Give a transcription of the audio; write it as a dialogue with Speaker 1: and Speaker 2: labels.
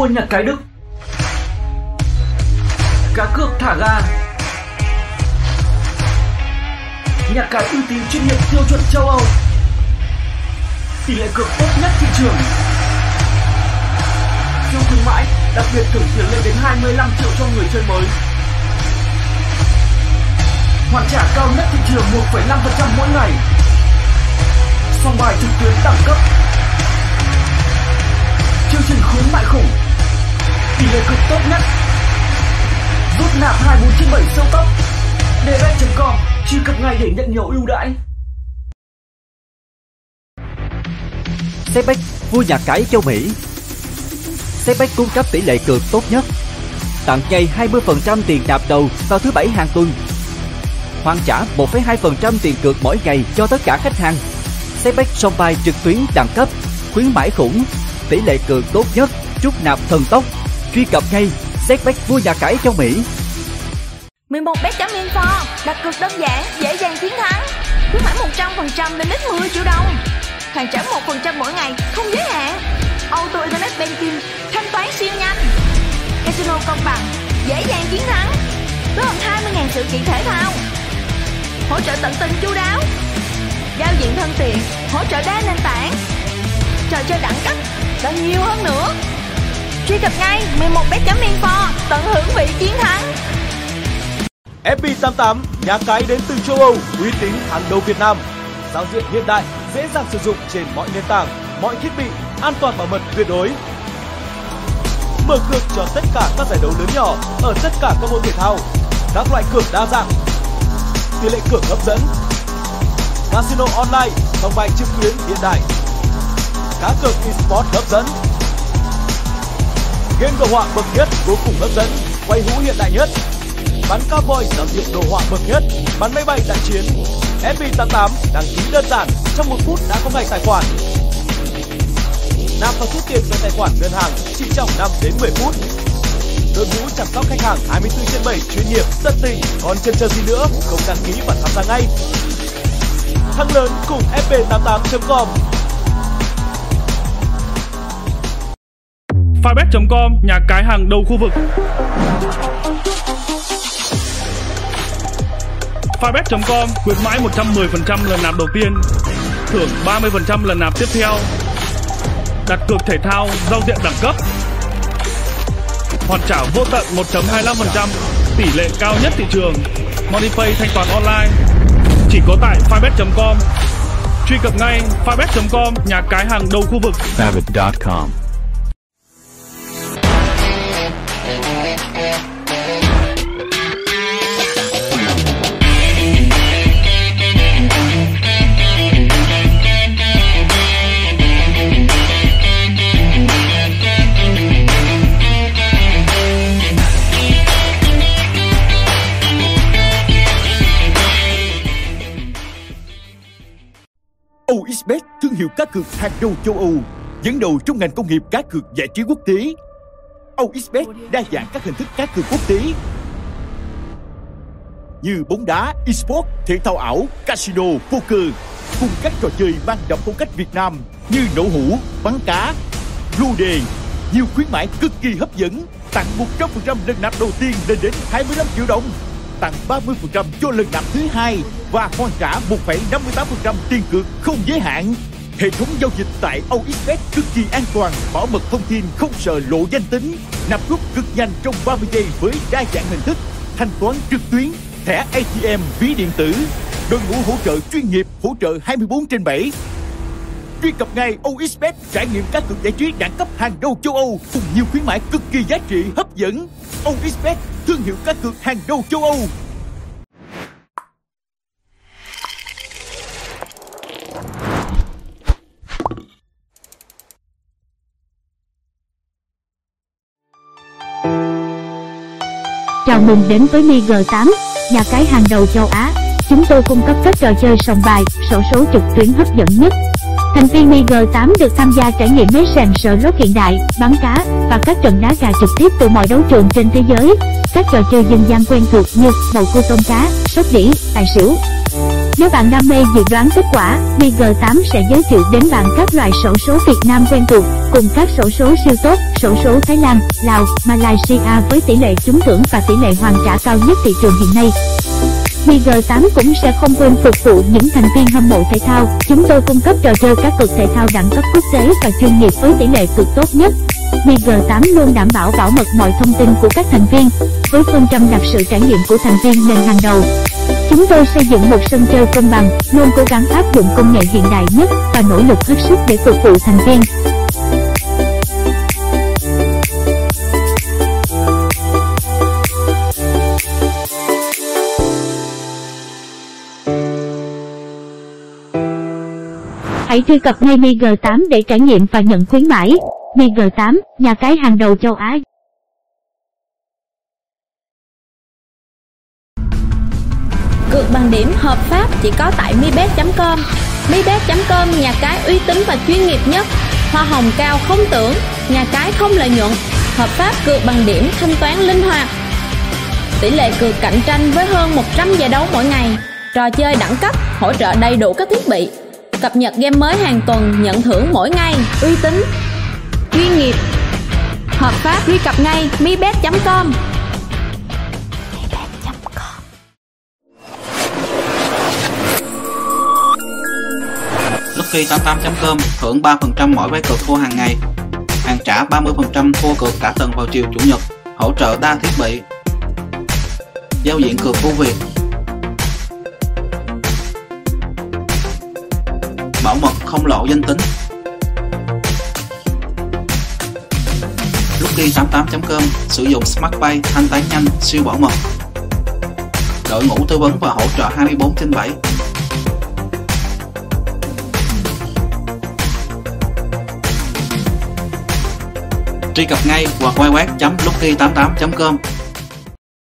Speaker 1: vua nhà cái Đức Cá cược thả ga. Nhà cái uy tín chuyên nghiệp tiêu chuẩn châu Âu. Tỷ lệ cược tốt nhất thị trường. Siêu khuyến mãi đặc biệt thưởng tiền lên đến 25 triệu cho người chơi mới. Hoàn trả cao nhất thị trường 1,5% mỗi ngày. Song bài trực tuyến đẳng cấp. Chương trình khuyến mại khủng. Tỷ lệ cực tốt nhất. Rút nạp 2497 siêu tốc. Direct.com Truy cập ngay để nhận nhiều ưu đãi.
Speaker 2: Sebeck, vua nhà cái châu Mỹ. Sebeck cung cấp tỷ lệ cược tốt nhất Tặng ngay 20% tiền nạp đầu vào thứ bảy hàng tuần. Hoàn trả 1,2% tiền cược mỗi ngày cho tất cả khách hàng. Sebeck song bài trực tuyến đẳng cấp Khuyến mãi khủng Tỷ lệ cược tốt nhất Rút nạp thần tốc. Truy cập ngay setback vua nhà cái châu Mỹ.
Speaker 3: 11 bet.info Đặt cược đơn giản, dễ dàng chiến thắng. Khuyến mãi 100% lên đến 10 triệu đồng. Hoàn trả 1% mỗi ngày, không giới hạn. Auto Internet Banking, thanh toán siêu nhanh. Casino công bằng, dễ dàng chiến thắng. Với hơn 20.000 sự kiện thể thao. Hỗ trợ tận tình chu đáo. Giao diện thân thiện hỗ trợ đa nền tảng. Trò chơi đẳng cấp và nhiều hơn nữa. Truy cập ngay 11bet.info Tận hưởng vị chiến thắng.
Speaker 4: FB88, nhà cái đến từ châu Âu, uy tín hàng đầu Việt Nam. Giao diện hiện đại, dễ dàng sử dụng trên mọi nền tảng, mọi thiết bị, an toàn bảo mật tuyệt đối. Mở cược cho tất cả các giải đấu lớn nhỏ ở tất cả các môn thể thao, các loại cược đa dạng, tỷ lệ cược hấp dẫn, casino online, sòng bài trực tuyến hiện đại, cá cược esports hấp dẫn, game đồ họa bậc nhất vô cùng hấp dẫn, quay hũ hiện đại nhất, bắn cowboy giao diện đồ họa bậc nhất, bắn máy bay đại chiến. FB88 đăng ký đơn giản, trong một phút đã có ngày tài khoản. Nạp và rút tiền về tài khoản ngân hàng chỉ trong 5 đến 10 phút. Đội ngũ chăm sóc khách hàng 24 trên 7 chuyên nghiệp, tận tình, còn chân chờ gì nữa, không đăng ký và tham gia ngay. Thắng lớn cùng fb88.com
Speaker 5: Fibet.com, nhà cái hàng đầu khu vực. Fibet.com khuyến mãi 110% lần nạp đầu tiên, thưởng 30% lần nạp tiếp theo. Đặt cược thể thao, giao diện đẳng cấp. Hoàn trả vô tận 1.25%, tỷ lệ cao nhất thị trường. MoneyPay thanh toán online. Chỉ có tại Fibet.com. Truy cập ngay Fibet.com, nhà cái hàng đầu khu vực.
Speaker 6: Fabit.com.
Speaker 7: hiệu cá cược hàng đầu châu Âu, dẫn đầu trong ngành công nghiệp cá cược giải trí quốc tế. OXBet đa dạng các hình thức cá cược quốc tế như bóng đá, esports, thể thao ảo, casino, poker, cùng các trò chơi mang đậm phong cách Việt Nam như nổ hũ, bắn cá, lô đề, nhiều khuyến mãi cực kỳ hấp dẫn, tặng 100% lần nạp đầu tiên lên đến 25 triệu đồng, tặng 30% cho lần nạp thứ hai và hoàn trả 1,58% tiền cược không giới hạn. Hệ thống giao dịch tại OXBet cực kỳ an toàn, bảo mật thông tin không sợ lộ danh tính, nạp rút cực nhanh trong 30 giây với đa dạng hình thức, thanh toán trực tuyến, thẻ ATM, ví điện tử, đội ngũ hỗ trợ chuyên nghiệp hỗ trợ 24 trên 7. Truy cập ngay OXBet trải nghiệm các cược giải trí đẳng cấp hàng đầu châu Âu cùng nhiều khuyến mãi cực kỳ giá trị hấp dẫn. OXBet, thương hiệu các cược hàng đầu châu Âu.
Speaker 8: Chào mừng đến với Mi G8, nhà cái hàng đầu châu Á. Chúng tôi cung cấp các trò chơi sòng bài, sổ số trực tuyến hấp dẫn nhất. Thành viên Mi G8 được tham gia trải nghiệm máy sàn sở lốt hiện đại, bắn cá và các trận đá gà trực tiếp từ mọi đấu trường trên thế giới. Các trò chơi dân gian quen thuộc như bầu cua tôm cá, sóc đĩa, tài xỉu. Nếu bạn đam mê dự đoán kết quả, MiG 8 sẽ giới thiệu đến bạn các loại sổ số Việt Nam quen thuộc, cùng các xổ số siêu tốt, xổ số Thái Lan, Lào, Malaysia với tỷ lệ trúng thưởng và tỷ lệ hoàn trả cao nhất thị trường hiện nay. Mig8 cũng sẽ không quên phục vụ những thành viên hâm mộ thể thao. Chúng tôi cung cấp trò chơi các cực thể thao đẳng cấp quốc tế và chuyên nghiệp với tỷ lệ cực tốt nhất. Mig8 luôn đảm bảo bảo mật mọi thông tin của các thành viên, với phương châm đặt sự trải nghiệm của thành viên lên hàng đầu. Chúng tôi xây dựng một sân chơi công bằng, luôn cố gắng áp dụng công nghệ hiện đại nhất và nỗ lực hết sức để phục vụ thành viên. Hãy truy cập ngay MiG8 để trải nghiệm và nhận khuyến mãi. MiG8, nhà cái hàng đầu châu Á.
Speaker 9: Cược bằng điểm hợp pháp chỉ có tại mibet.com. Mibet.com nhà cái uy tín và chuyên nghiệp nhất. Hoa hồng cao không tưởng, nhà cái không lợi nhuận. Hợp pháp cược bằng điểm thanh toán linh hoạt. Tỷ lệ cược cạnh tranh với hơn 100 giải đấu mỗi ngày. Trò chơi đẳng cấp, hỗ trợ đầy đủ các thiết bị. Cập nhật game mới hàng tuần, nhận thưởng mỗi ngày. Uy tín, chuyên nghiệp, hợp pháp. Truy cập ngay mibet.com.
Speaker 6: Lucky88.com thưởng 3% mỗi vé cược thua hàng ngày Hàng trả 30% thua cược cả tuần vào chiều chủ nhật Hỗ trợ đa thiết bị Giao diện cược ưu việt Bảo mật không lộ danh tính. Lucky88.com sử dụng smartpay thanh toán nhanh, siêu bảo mật. Đội ngũ tư vấn và hỗ trợ 24 trên 7 truy cập ngay hoặc quay web.lucky88.com